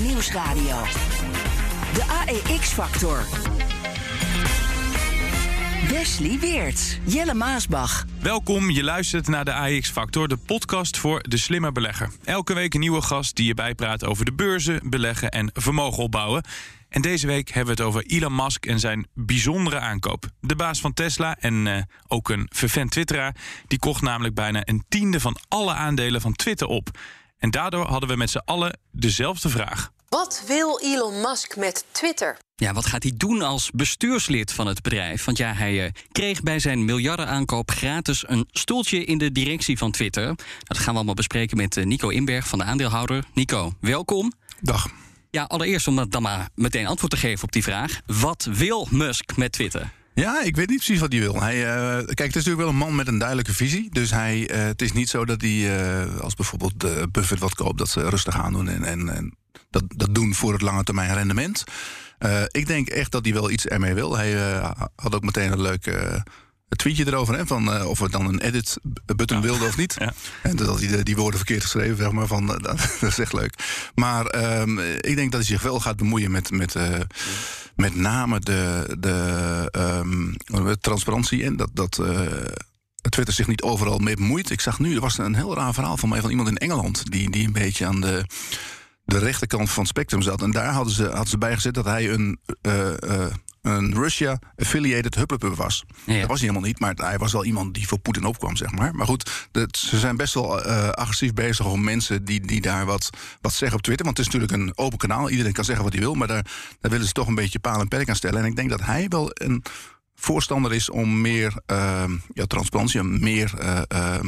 Nieuwsradio. De AEX-factor. Wesley Weert, Jelle Maasbach. Welkom, je luistert naar de AX Factor, de podcast voor de slimme belegger. Elke week een nieuwe gast die je bijpraat over de beurzen, beleggen en vermogen opbouwen. En deze week hebben we het over Elon Musk en zijn bijzondere aankoop. De baas van Tesla en uh, ook een vervent twitteraar... die kocht namelijk bijna een tiende van alle aandelen van Twitter op. En daardoor hadden we met z'n allen dezelfde vraag. Wat wil Elon Musk met Twitter? Ja, wat gaat hij doen als bestuurslid van het bedrijf? Want ja, hij uh, kreeg bij zijn miljardenaankoop gratis een stoeltje in de directie van Twitter. Dat gaan we allemaal bespreken met uh, Nico Inberg van de aandeelhouder. Nico, welkom. Dag. Ja, allereerst om dan maar meteen antwoord te geven op die vraag. Wat wil Musk met Twitter? Ja, ik weet niet precies wat hij wil. Hij, uh, kijk, het is natuurlijk wel een man met een duidelijke visie. Dus hij, uh, het is niet zo dat hij, uh, als bijvoorbeeld Buffett wat koopt, dat ze rustig aan doen en, en, en dat, dat doen voor het lange termijn rendement. ik denk echt dat hij wel iets ermee wil. Hij had ook meteen een leuke het tweetje erover, hè, van uh, of we dan een edit-button ja. wilden of niet. Ja. En dat hij die woorden verkeerd geschreven, zeg maar, van, uh, dat is echt leuk. Maar um, ik denk dat hij zich wel gaat bemoeien met, met, uh, met name de, de um, transparantie en dat. dat Twitter zich niet overal mee bemoeit. Ik zag nu, er was een heel raar verhaal van mij van iemand in Engeland... die, die een beetje aan de, de rechterkant van het spectrum zat. En daar hadden ze, hadden ze bijgezet dat hij een een Russia-affiliated hupplepup was. Ja. Dat was hij helemaal niet, maar hij was wel iemand die voor Poetin opkwam, zeg maar. Maar goed, dat, ze zijn best wel uh, agressief bezig om mensen die, die daar wat, wat zeggen op Twitter. Want het is natuurlijk een open kanaal, iedereen kan zeggen wat hij wil... maar daar, daar willen ze toch een beetje paal en perk aan stellen. En ik denk dat hij wel een voorstander is om meer uh, ja, transparantie... en meer uh,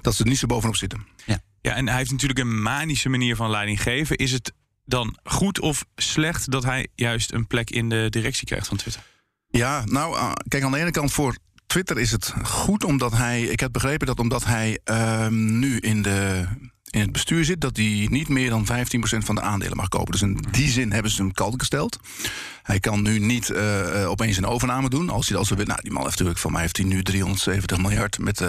dat ze er niet zo bovenop zitten. Ja. Ja, en hij heeft natuurlijk een manische manier van leiding geven. Is het dan goed of slecht dat hij juist een plek in de directie krijgt van Twitter? Ja, nou, uh, kijk, aan de ene kant voor Twitter is het goed omdat hij. Ik heb begrepen dat omdat hij uh, nu in de in het bestuur zit, dat hij niet meer dan 15% van de aandelen mag kopen. Dus in die zin hebben ze hem kalt gesteld. Hij kan nu niet uh, opeens een overname doen. Als hij, als we, nou, die man heeft natuurlijk, van mij heeft hij nu 370 miljard met uh,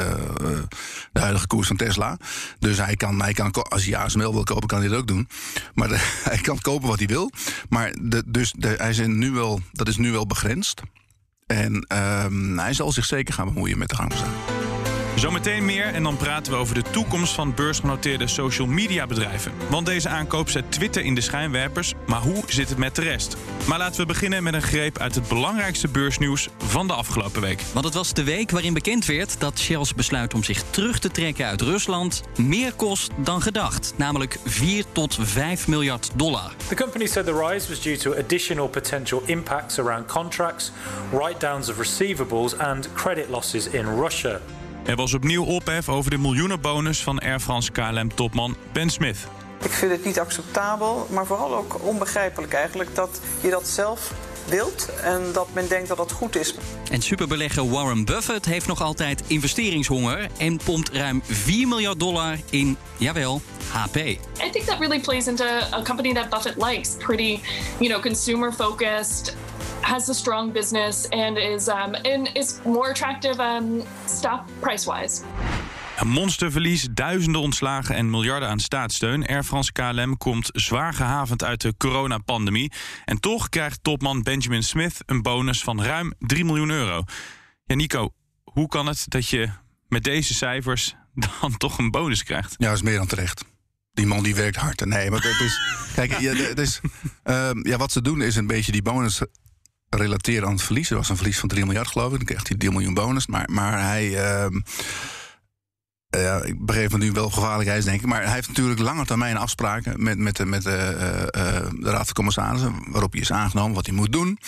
de huidige koers van Tesla. Dus hij kan, hij kan als hij ASML wil kopen, kan hij dat ook doen. Maar hij kan kopen wat hij wil. Maar de, dus de, hij is nu wel, dat is nu wel begrensd. En um, hij zal zich zeker gaan bemoeien met de gang van zaken. Zometeen meer en dan praten we over de toekomst van beursgenoteerde social media bedrijven. Want deze aankoop zet Twitter in de schijnwerpers, maar hoe zit het met de rest? Maar laten we beginnen met een greep uit het belangrijkste beursnieuws van de afgelopen week. Want het was de week waarin bekend werd dat Shell's besluit om zich terug te trekken uit Rusland meer kost dan gedacht, namelijk 4 tot 5 miljard dollar. The company said the rise was due to additional potential impacts around contracts, write-downs of receivables and credit losses in Russia. Er was opnieuw ophef over de miljoenenbonus van Air France KLM-topman Ben Smith. Ik vind het niet acceptabel, maar vooral ook onbegrijpelijk eigenlijk dat je dat zelf wilt en dat men denkt dat dat goed is. En superbelegger Warren Buffett heeft nog altijd investeringshonger en pompt ruim 4 miljard dollar in, jawel, HP. I think that really plays into a company that Buffett likes, pretty, you know, consumer focused. Has a strong business and is um, and is more attractive um, stock price wise. Een monsterverlies, duizenden ontslagen en miljarden aan staatssteun. Air France KLM komt zwaar gehavend uit de coronapandemie. En toch krijgt topman Benjamin Smith een bonus van ruim 3 miljoen euro. Ja, Nico, hoe kan het dat je met deze cijfers dan toch een bonus krijgt? Ja, dat is meer dan terecht. Die man die werkt hard. Nee, maar het is. kijk, ja, het is, uh, ja, wat ze doen is een beetje die bonus relateren aan het verlies. Er was een verlies van 3 miljard, geloof ik. Dan kreeg hij 3 miljoen bonus. Maar, maar hij. Uh, ja, ik begreep van nu wel gevaarlijk is, denk ik. Maar hij heeft natuurlijk lange termijn afspraken met, met, de, met de, eh, eh, de Raad van Commissarissen. Waarop hij is aangenomen wat hij moet doen.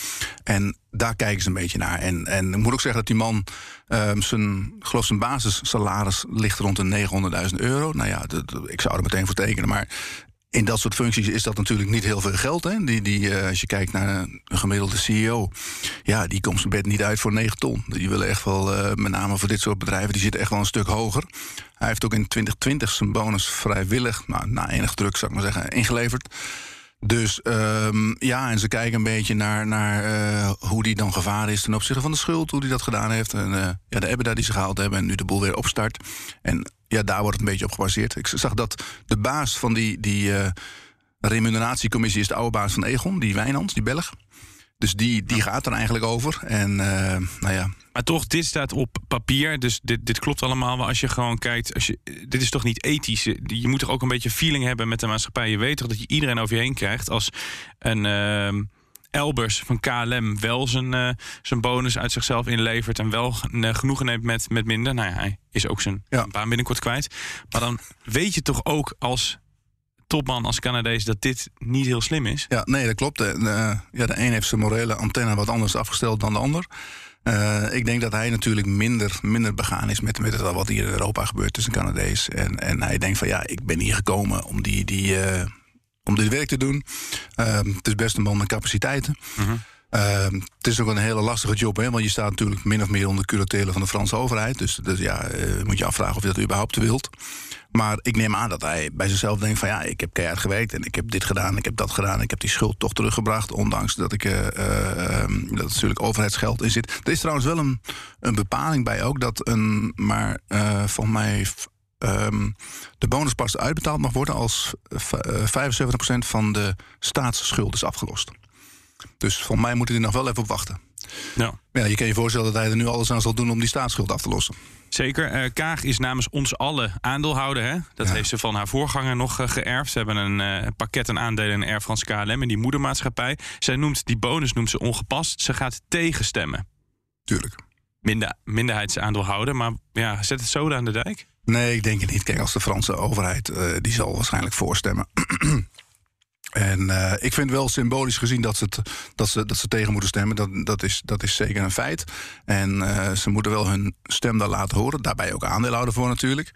En daar kijken ze een beetje naar. En, en ik moet ook zeggen dat die man. Um, zijn, geloof zijn basissalaris ligt rond de 900.000 euro. Nou ja, ik zou er meteen voor tekenen. Maar in dat soort functies is dat natuurlijk niet heel veel geld. Hè? Die, die, uh, als je kijkt naar een gemiddelde CEO, ja, die komt zijn bed niet uit voor 9 ton. Die willen echt wel, uh, met name voor dit soort bedrijven, die zitten echt wel een stuk hoger. Hij heeft ook in 2020 zijn bonus vrijwillig, nou, na enig druk zou ik maar zeggen, ingeleverd. Dus um, ja, en ze kijken een beetje naar, naar uh, hoe die dan gevaar is ten opzichte van de schuld, hoe die dat gedaan heeft. En ja, de EBITDA die ze gehaald hebben en nu de boel weer opstart. En ja, daar wordt het een beetje op gebaseerd. Ik zag dat de baas van die, die uh, remuneratiecommissie is de oude baas van Egon, die Wijnands, die Belg. Dus die, die gaat er eigenlijk over. En uh, nou ja. Maar toch, dit staat op papier. Dus dit, dit klopt allemaal. Maar als je gewoon kijkt, als je, dit is toch niet ethisch? Je moet toch ook een beetje feeling hebben met de maatschappij. Je weet toch dat je iedereen over je heen krijgt als een. Uh, Elbers van KLM wel zijn, uh, zijn bonus uit zichzelf inlevert en wel uh, genoegen neemt met, met minder. Nou ja, hij is ook zijn ja. baan binnenkort kwijt. Maar dan weet je toch ook als topman, als Canadees, dat dit niet heel slim is? Ja, nee, dat klopt. De, de ja, de een heeft zijn morele antenne wat anders afgesteld dan de ander. Uh, ik denk dat hij natuurlijk minder, minder begaan is met, met het, wat hier in Europa gebeurt tussen Canadees. En, en hij denkt van ja, ik ben hier gekomen om die, die, om dit werk te doen. Uh, het is best een man met capaciteiten. -huh. uh, het is ook een hele lastige job, hè, want je staat natuurlijk min of meer onder curatelen van de Franse overheid. Dus, dus ja, uh, moet je afvragen of je dat überhaupt wilt. Maar ik neem aan dat hij bij zichzelf denkt van ja, ik heb keihard gewerkt en ik heb dit gedaan, ik heb dat gedaan, ik heb die schuld toch teruggebracht, ondanks dat ik uh, dat er natuurlijk overheidsgeld in zit. Er is trouwens wel een, een bepaling bij ook dat een, maar uh, volgens mij um, de bonus pas uitbetaald mag worden als 75% van de staatsschuld is afgelost. Dus van mij moet hij er nog wel even op wachten. Ja. ja. je kan je voorstellen dat hij er nu alles aan zal doen om die staatsschuld af te lossen. Zeker. Uh, Kaag is namens ons alle aandeelhouder. Hè? Dat ja. heeft ze van haar voorganger nog uh, geërfd. Ze hebben een uh, pakket aan aandelen in Air France KLM en die moedermaatschappij. Zij noemt die bonus noemt ze ongepast. Ze gaat tegenstemmen. Tuurlijk. Minder, minderheidsaandeelhouder, maar ja, zet het zoden aan de dijk? Nee, ik denk het niet. Kijk, als de Franse overheid, uh, die zal waarschijnlijk voorstemmen. en uh, ik vind wel symbolisch gezien dat ze, dat ze, dat ze tegen moeten stemmen. Dat, dat, is, dat is zeker een feit. En uh, ze moeten wel hun stem daar laten horen. Daarbij ook aandeelhouder voor natuurlijk.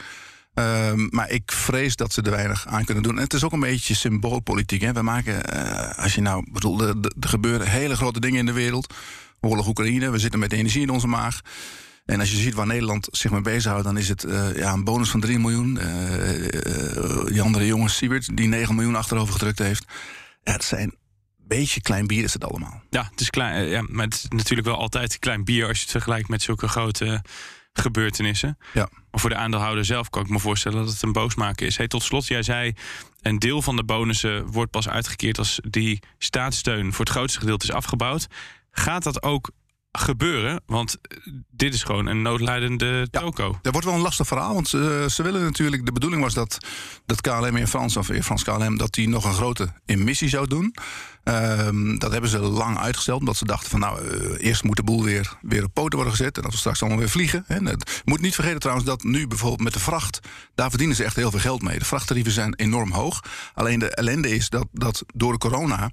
Uh, maar ik vrees dat ze er weinig aan kunnen doen. En het is ook een beetje symboolpolitiek. Hè? We maken, als je nou bedoel, er, er gebeuren hele grote dingen in de wereld. Oorlog Oekraïne, we zitten met energie in onze maag. En als je ziet waar Nederland zich mee bezighoudt, dan is het uh, ja, een bonus van 3 miljoen. Uh, uh, die andere jongen, Siebert, die 9 miljoen achterover gedrukt heeft. Ja, het zijn een beetje klein bier is het allemaal. Ja, het is klein, ja, maar het is natuurlijk wel altijd klein bier als je het vergelijkt met zulke grote gebeurtenissen. Ja. Maar voor de aandeelhouder zelf kan ik me voorstellen dat het een boosmaken is. Hey, tot slot, jij zei een deel van de bonussen wordt pas uitgekeerd als die staatssteun voor het grootste gedeelte is afgebouwd. Gaat dat ook gebeuren? Want dit is gewoon een noodlijdende toko. Ja, dat wordt wel een lastig verhaal. Want ze, ze willen natuurlijk. De bedoeling was dat, dat KLM in Frans, of in Frans KLM, dat die nog een grote emissie zou doen. Um, dat hebben ze lang uitgesteld. Omdat ze dachten van nou, uh, eerst moet de boel weer, weer op poten worden gezet. En dat we straks allemaal weer vliegen. En het moet niet vergeten trouwens dat nu bijvoorbeeld met de vracht. Daar verdienen ze echt heel veel geld mee. De vrachttarieven zijn enorm hoog. Alleen de ellende is dat, dat door de corona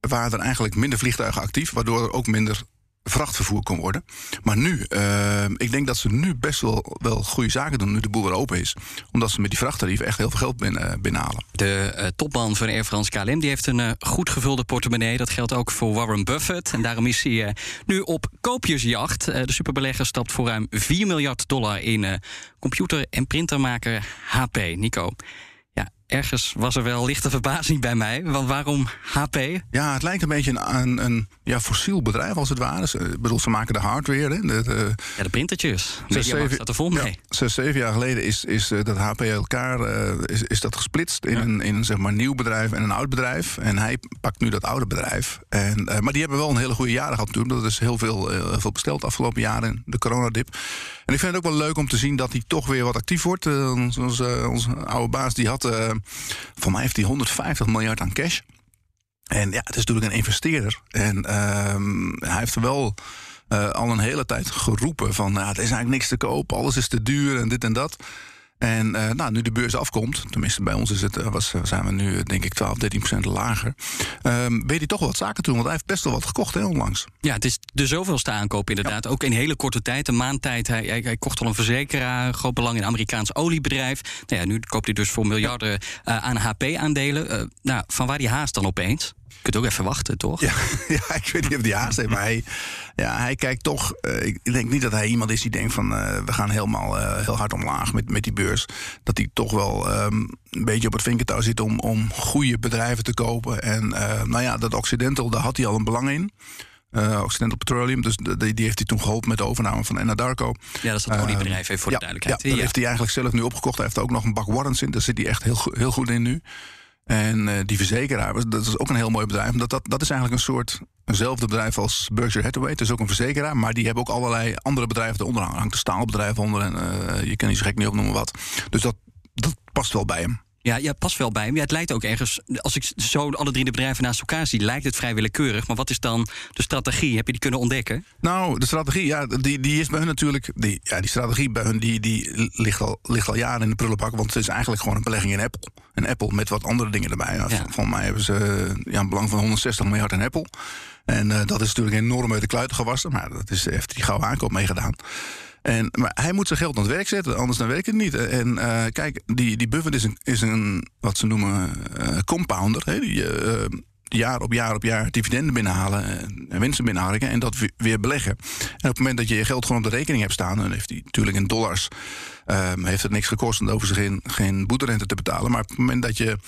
waren er eigenlijk minder vliegtuigen actief. Waardoor er ook minder vrachtvervoer kon worden. Maar nu, uh, ik denk dat ze nu best wel, wel goede zaken doen, nu de boel weer open is. Omdat ze met die vrachttarieven echt heel veel geld binnen, binnenhalen. De uh, topman van Air France KLM die heeft een goed gevulde portemonnee. Dat geldt ook voor Warren Buffett. En daarom is hij nu op koopjesjacht. de superbelegger stapt voor ruim 4 miljard dollar in computer- en printermaker HP. Nico, ergens was er wel lichte verbazing bij mij. Want waarom HP? Ja, het lijkt een beetje een, een, ja, fossiel bedrijf als het ware. Ik bedoel, ze maken de hardware. Hè, de, de, ja, de printertjes. Zes, zeven, staat er vol mee. Ja, zes, zeven jaar geleden is, is dat HP elkaar uh, is, is dat gesplitst in, ja. een, in een zeg maar, nieuw bedrijf en een oud bedrijf. En hij pakt nu dat oude bedrijf. En, uh, maar die hebben wel een hele goede jaren gehad toen. Dat is heel veel, uh, veel besteld de afgelopen jaren, de coronadip. En ik vind het ook wel leuk om te zien dat hij toch weer wat actief wordt. onze, onze oude baas die had voor mij heeft hij 150 miljard aan cash. En ja, het is natuurlijk een investeerder. En uh, hij heeft wel uh, al een hele tijd geroepen van... Ja, het is eigenlijk niks te koop, alles is te duur en dit en dat. En uh, nou, nu de beurs afkomt, tenminste bij ons is het, was, zijn we nu denk ik 12, 13 procent lager. Um, weet hij toch wel wat zaken doen, want hij heeft best wel wat gekocht hè, onlangs. Ja, het is de zoveelste aankoop inderdaad. Ook in hele korte tijd, een maand tijd. Hij, hij, hij kocht al een verzekeraar, groot belang in een Amerikaans oliebedrijf. Nou ja, nu koopt hij dus voor miljarden uh, aan HP-aandelen. Uh, nou, van waar die haast dan opeens? Je kunt ook even wachten, toch? Ja, ja ik weet niet of die haast heeft, maar hij, ja, hij kijkt toch. Uh, ik denk niet dat hij iemand is die denkt van uh, we gaan helemaal uh, heel hard omlaag met, met die beurs. Dat hij toch wel um, een beetje op het vinkertouw zit om, om goede bedrijven te kopen. En nou ja, dat Occidental, daar had hij al een belang in. Uh, Occidental Petroleum. Dus die, die, heeft hij toen geholpen met de overname van Anadarko. Ja, dat is dat oliebedrijf, even voor ja, de duidelijkheid. Ja, dat heeft hij eigenlijk zelf nu opgekocht. Hij heeft er ook nog een bak warrants in. Daar zit hij echt heel, heel goed in nu. En uh, die verzekeraar, dat is ook een heel mooi bedrijf. Dat, dat, dat is eigenlijk een soort eenzelfde bedrijf als Berkshire Hathaway. Het is ook een verzekeraar, maar die hebben ook allerlei andere bedrijven eronder. hangt een staalbedrijf onder en uh, je kan niet zo gek niet opnoemen wat. Dus dat, dat past wel bij hem. Ja, ja, past wel bij hem. Ja, het lijkt ook ergens, als ik zo alle drie de bedrijven naast elkaar zie, lijkt het vrij willekeurig. Maar wat is dan de strategie? Heb je die kunnen ontdekken? Nou, de strategie, ja, die, die is bij hun natuurlijk. Die, ja, die strategie bij hun die, die ligt, al, ligt al jaren in de prullenbak. Want het is eigenlijk gewoon een belegging in Apple. En Apple met wat andere dingen erbij. Ja. Van mij hebben ze ja, een belang van 160 miljard in Apple. En uh, dat is natuurlijk enorm uit de kluiten gewassen. Maar dat is, heeft die gouden aankoop meegedaan. En, maar hij moet zijn geld aan het werk zetten, anders dan werkt het niet. En uh, kijk, die, die Buffett is een, is een wat ze noemen uh, compounder. Hè? Die, uh, jaar op jaar op jaar dividenden binnenhalen en winsten binnenhalen en dat weer beleggen. En op het moment dat je je geld gewoon op de rekening hebt staan, dan heeft hij natuurlijk in dollars, um, heeft het niks gekost dan hoeven ze geen, geen boeterente te betalen. Maar op het moment dat je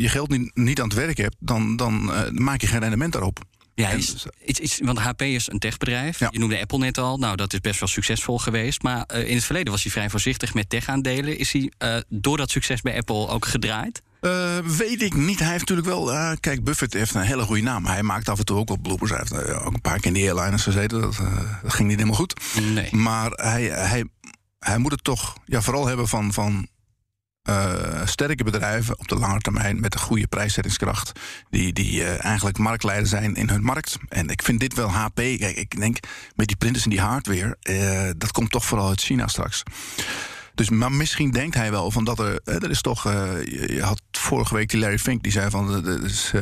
je geld niet, niet aan het werk hebt, dan, dan maak je geen rendement daarop. Ja, is, want HP is een techbedrijf. Ja. Je noemde Apple net al. Nou, dat is best wel succesvol geweest. Maar uh, in het verleden was hij vrij voorzichtig met tech-aandelen. Is hij uh, door dat succes bij Apple ook gedraaid? Uh, weet ik niet. Hij heeft natuurlijk wel. Uh, kijk, Buffett heeft een hele goede naam. Hij maakt af en toe ook wel bloopers. Hij heeft uh, ook een paar keer in de airliners gezeten. Dat, dat ging niet helemaal goed. Nee. Maar hij, hij, hij moet het toch ja, vooral hebben van. van uh, sterke bedrijven op de lange termijn met een goede prijszettingskracht. Die, die uh, eigenlijk marktleider zijn in hun markt. En ik vind dit wel HP. Kijk, ik denk met die printers en die hardware, uh, dat komt toch vooral uit China straks. Dus maar misschien denkt hij wel van dat er. Er is toch. je had vorige week die Larry Fink die zei van.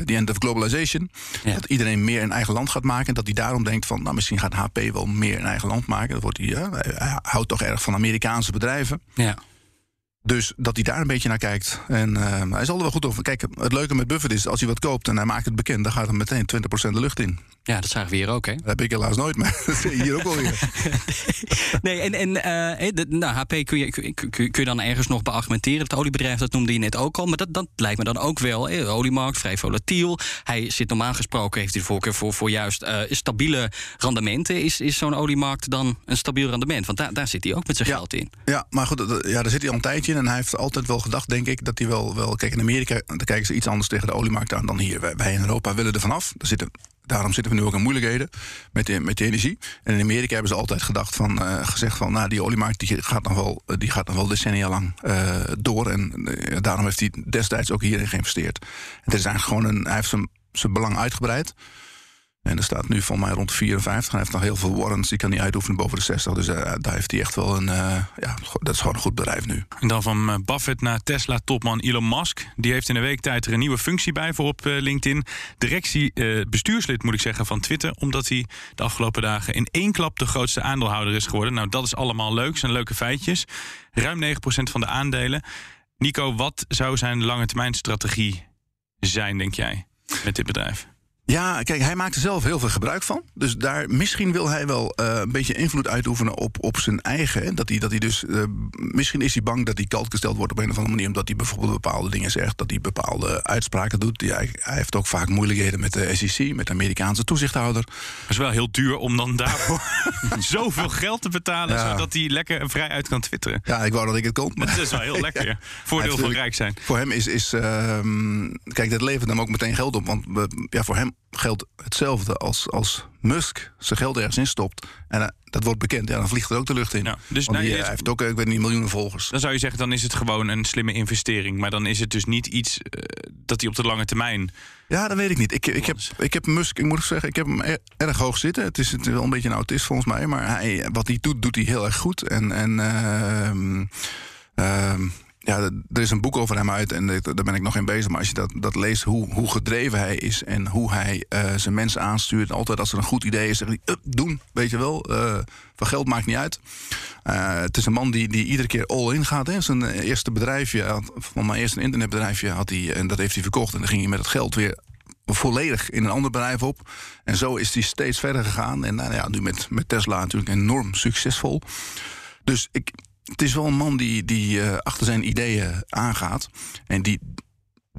The end of globalization. Ja. Dat iedereen meer in eigen land gaat maken. En dat hij daarom denkt van. Nou, misschien gaat HP wel meer in eigen land maken. Dat wordt hij, hij, hij houdt toch erg van Amerikaanse bedrijven. Ja. Dus dat hij daar een beetje naar kijkt. En uh, hij zal er wel goed over. Kijk, het leuke met Buffett is, als hij wat koopt en hij maakt het bekend, dan gaat er meteen 20% de lucht in. Ja, dat zagen we hier ook, hè? Dat heb ik helaas nooit, maar dat zie je hier ook wel weer. nee, en, en uh, de, nou, HP kun je, kun, kun, je dan ergens nog beargumenteren. Het oliebedrijf, dat noemde je net ook al. Maar dat, dat lijkt me dan ook wel. De oliemarkt, vrij volatiel. Hij zit normaal gesproken, heeft hij de voorkeur voor, voor juist uh, stabiele rendementen. Is, is zo'n oliemarkt dan een stabiel rendement? Want daar, daar zit hij ook met zijn ja, geld in. Ja, maar goed, ja, daar zit hij al een tijdje En hij heeft altijd wel gedacht, denk ik, dat hij wel... wel kijk, in Amerika dan kijken ze iets anders tegen de oliemarkt aan dan hier. Wij, in Europa willen er vanaf. Er zitten Daarom zitten we nu ook in moeilijkheden met de, met de energie. En in Amerika hebben ze altijd gedacht van, uh, gezegd van... nou, die oliemarkt die gaat, nog wel, die gaat nog wel decennia lang uh, door. En uh, daarom heeft hij destijds ook hierin geïnvesteerd. Het is eigenlijk gewoon een, hij heeft zijn, zijn belang uitgebreid... En er staat nu van mij rond 54. Hij heeft nog heel veel warrants. Die kan niet uitoefenen boven de 60. Dus uh, daar heeft hij echt wel een. Uh, ja, dat is gewoon een goed bedrijf nu. En dan van Buffett naar Tesla-topman Elon Musk. Die heeft in de week tijd er een nieuwe functie bij voor op LinkedIn. Directie, bestuurslid moet ik zeggen van Twitter. Omdat hij de afgelopen dagen in één klap de grootste aandeelhouder is geworden. Nou, dat is allemaal leuk. Zijn leuke feitjes. Ruim 9% van de aandelen. Nico, wat zou zijn lange termijn strategie zijn, denk jij, met dit bedrijf? Ja, kijk, hij maakt er zelf heel veel gebruik van. Dus daar misschien wil hij wel uh, een beetje invloed uitoefenen op, op zijn eigen. Hè? Dat hij, dat hij dus, uh, misschien is hij bang dat hij kalt gesteld wordt op een of andere manier. Omdat hij bijvoorbeeld bepaalde dingen zegt. Dat hij bepaalde uitspraken doet. Die, hij, hij heeft ook vaak moeilijkheden met de SEC, met de Amerikaanse toezichthouder. Het is wel heel duur om dan daarvoor zoveel geld te betalen. Ja. Zodat hij lekker en vrij uit kan twitteren. Ja, ik wou dat ik het kon. Maar... Het is wel heel lekker. ja. Voordeel van rijk zijn. Voor hem is. is uh, kijk, dat levert hem ook meteen geld op. Want ja, voor hem geldt hetzelfde als, als Musk zijn geld ergens instopt. En uh, dat wordt bekend, ja, dan vliegt er ook de lucht in. Ja, dus nou, die, uh, hij heeft ook, ik weet niet, miljoenen volgers. Dan zou je zeggen, dan is het gewoon een slimme investering. Maar dan is het dus niet iets uh, dat hij op de lange termijn. Ja, dat weet ik niet. Ik, ik, heb, ik heb Musk, ik moet zeggen, ik heb hem er, erg hoog zitten. Het is het wel een beetje een autist volgens mij. Maar hij, wat hij doet, doet hij heel erg goed. En. en Ehm, ja, er is een boek over hem uit en daar ben ik nog in bezig. Maar als je dat, dat leest, hoe, hoe gedreven hij is en hoe hij uh, zijn mensen aanstuurt. Altijd als er een goed idee is, zegt hij, doen, weet je wel. Uh, van geld maakt niet uit. Uh, het is een man die, die iedere keer all in gaat. Hè. Zijn eerste bedrijfje, van mijn eerste internetbedrijfje had hij, en dat heeft hij verkocht. En dan ging hij met het geld weer volledig in een ander bedrijf op. En zo is hij steeds verder gegaan. En nou ja, nu met, met Tesla natuurlijk enorm succesvol. Dus ik, het is wel een man die, die uh, achter zijn ideeën aangaat. En die,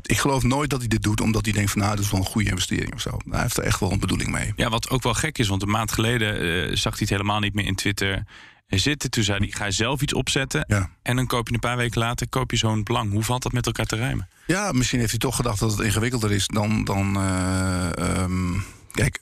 ik geloof nooit dat hij dit doet omdat hij denkt van nou, dat is wel een goede investering of zo. Hij heeft er echt wel een bedoeling mee. Ja, wat ook wel gek is, want een maand geleden uh, zag hij het helemaal niet meer in Twitter zitten. Toen zei hij, ga zelf iets opzetten. Ja. En dan koop je een paar weken later koop je zo'n belang. Hoe valt dat met elkaar te rijmen? Ja, misschien heeft hij toch gedacht dat het ingewikkelder is dan... dan uh, um, kijk,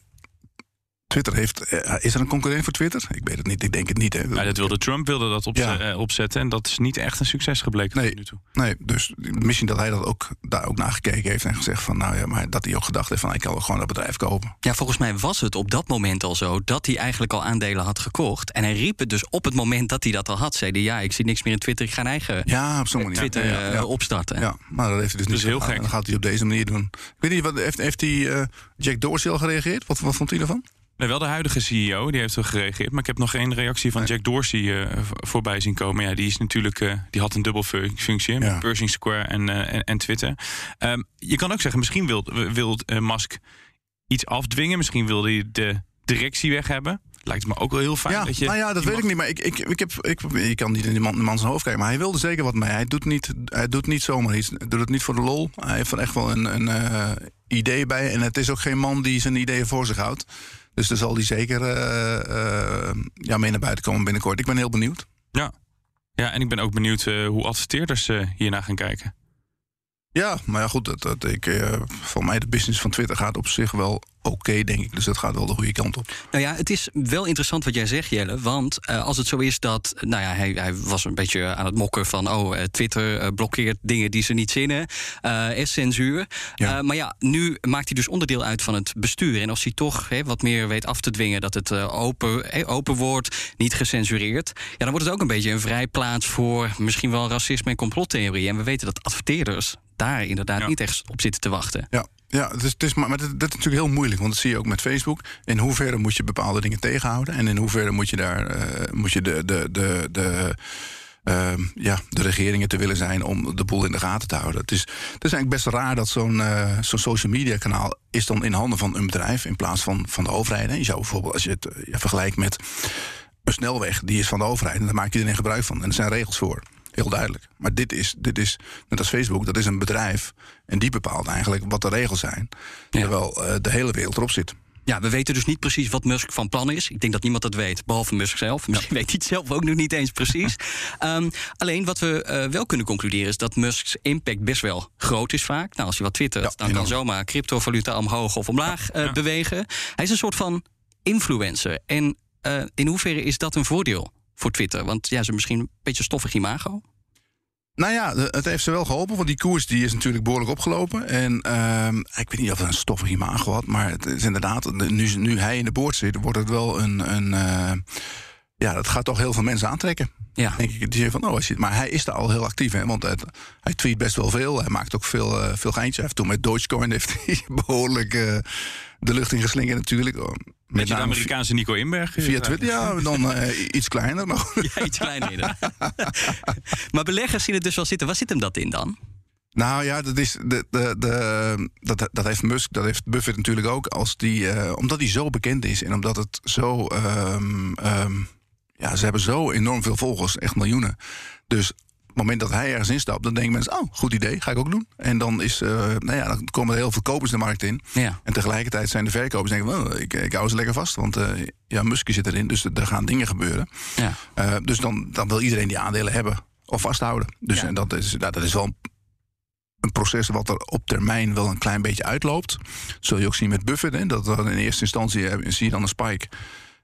Twitter heeft. Uh, is er een concurrent voor Twitter? Ik weet het niet. Ik denk het niet. Hè. Maar dat wilde Trump wilde dat op, Ja. uh, opzetten. En dat is niet echt een succes gebleken Nee. tot nu toe. Nee, dus misschien dat hij dat ook, daar ook naar gekeken heeft en gezegd van nou ja, maar dat hij ook gedacht heeft van ik kan ook gewoon dat bedrijf kopen. Ja, volgens mij was het op dat moment al zo dat hij eigenlijk al aandelen had gekocht. En hij riep het dus op het moment dat hij dat al had. Zei hij, ja, ik zie niks meer in Twitter, ik ga een eigen Ja, op zo'n manier. Twitter ja, ja, eh, ja. opstarten. Ja, maar dat heeft hij dus niet is heel gedaan. gek. Dan gaat hij op deze manier doen. Ik weet niet, wat, heeft, heeft hij eh, Jack Dorsey al gereageerd? Wat, wat vond hij ervan? Nee, wel de huidige CEO, die heeft er gereageerd. Maar ik heb nog geen reactie van Jack Dorsey eh, voorbij zien komen. Ja, die is natuurlijk, eh, die had een dubbel fu- functie met Ja. Pershing Square en, eh, en, en Twitter. Ehm, je kan ook zeggen, misschien wil, wil Musk iets afdwingen. Misschien wil hij de directie weg hebben. Lijkt me ook wel heel fijn. Ja, dat je nou ja, dat weet ik niet. Maar ik, ik, ik heb, ik, je kan niet in de man, man zijn hoofd kijken. Maar hij wilde zeker wat mee. Hij doet niet, hij doet niet zomaar iets. Hij doet het niet voor de lol. Hij heeft er echt wel een, een idee bij. En het is ook geen man die zijn ideeën voor zich houdt. Dus daar zal hij zeker eh, eh, ja, mee naar buiten komen binnenkort. Ik ben heel benieuwd. Ja. ja, en ik ben ook benieuwd eh, hoe adverteerders hiernaar gaan kijken. Ja, maar ja, goed. Dat, dat ik, eh voor mij de business van Twitter gaat op zich wel oké, denk ik. Dus dat gaat wel de goede kant op. Nou ja, het is wel interessant wat jij zegt, Jelle. Want eh, als het zo is dat. Nou ja, hij, hij was een beetje aan het mokken van. Oh, eh, Twitter blokkeert dingen die ze niet zinnen. is censuur. Ja. Maar ja, nu maakt hij dus onderdeel uit van het bestuur. En als hij toch wat meer weet af te dwingen dat het open, open wordt, niet gecensureerd. Ja, dan wordt het ook een beetje een vrijplaats voor misschien wel racisme en complottheorie. En we weten dat adverteerders daar inderdaad Ja. niet echt op zitten te wachten. Ja, ja het is, het is, maar maar dat, dat is natuurlijk heel moeilijk. Want dat zie je ook met Facebook. In hoeverre moet je bepaalde dingen tegenhouden? En in hoeverre moet je daar eh, moet je de, de, de, de, ehm, ja, de regeringen te willen zijn om de boel in de gaten te houden. Het is, het is eigenlijk best raar dat zo'n eh, zo'n social media kanaal is dan in handen van een bedrijf in plaats van, van de overheid. hè. Je zou bijvoorbeeld, als je het vergelijkt met een snelweg, die is van de overheid en daar maakt iedereen gebruik van. En er zijn regels voor. Heel duidelijk. Maar dit is, dit is, net als Facebook, dat is een bedrijf. En die bepaalt eigenlijk wat de regels zijn. Ja. Terwijl eh, de hele wereld erop zit. Ja, we weten dus niet precies wat Musk van plan is. Ik denk dat niemand dat weet, behalve Musk zelf. Misschien weet hij het zelf ook nog niet eens precies. Ehm, alleen wat we eh, wel kunnen concluderen is dat Musks impact best wel groot is vaak. Nou, als je wat twittert, Ja, dan kan zomaar cryptovaluta omhoog of omlaag eh, bewegen. Hij is een soort van influencer. En in hoeverre is dat een voordeel voor Twitter? Want ja, ze misschien een beetje stoffig imago. Nou ja, het heeft ze wel geholpen. Want die koers die is natuurlijk behoorlijk opgelopen. En ehm, ik weet niet of het een stoffig imago had. Maar het is inderdaad, de- nu, nu hij in de boord zit, wordt het wel een... een eh, ja, dat gaat toch heel veel mensen aantrekken. Ja. Denk ik, die van, oh, als je, maar hij is daar al heel actief in. Want het- hij tweet best wel veel. Hij maakt ook veel, eh, veel geintjes. Hij heeft toen met Dogecoin heeft hij behoorlijk eh, de lucht in geslingerd natuurlijk. Met de Amerikaanse Nico Inberg. via Twitter. Ja, dan eh, iets kleiner. Maar goed. Ja, iets kleiner. inderdaad. maar beleggers zien het dus wel zitten. Waar zit hem dat in dan? Nou ja, dat, is de, de, de, dat, dat heeft Musk, dat heeft Buffett natuurlijk ook. Als die, eh, omdat hij zo bekend is en omdat het zo. ehm, ehm, ja, ze hebben zo enorm veel volgers, echt miljoenen. Dus het moment dat hij ergens instapt, dan denken mensen: oh, goed idee, ga ik ook doen. En dan, is, eh, nou ja, dan komen er heel veel kopers de markt in. Ja. En tegelijkertijd zijn de verkopers denken: well, ik, ik hou ze lekker vast, want eh, ja, Musk zit erin, dus er gaan dingen gebeuren. Ja. Eh, dus dan, dan wil iedereen die aandelen hebben of vasthouden. Dus Ja. en dat, is, nou, dat is wel een, een proces wat er op termijn wel een klein beetje uitloopt. Dat zul je ook zien met Buffett. Hè, dat in eerste instantie zie je dan een spike.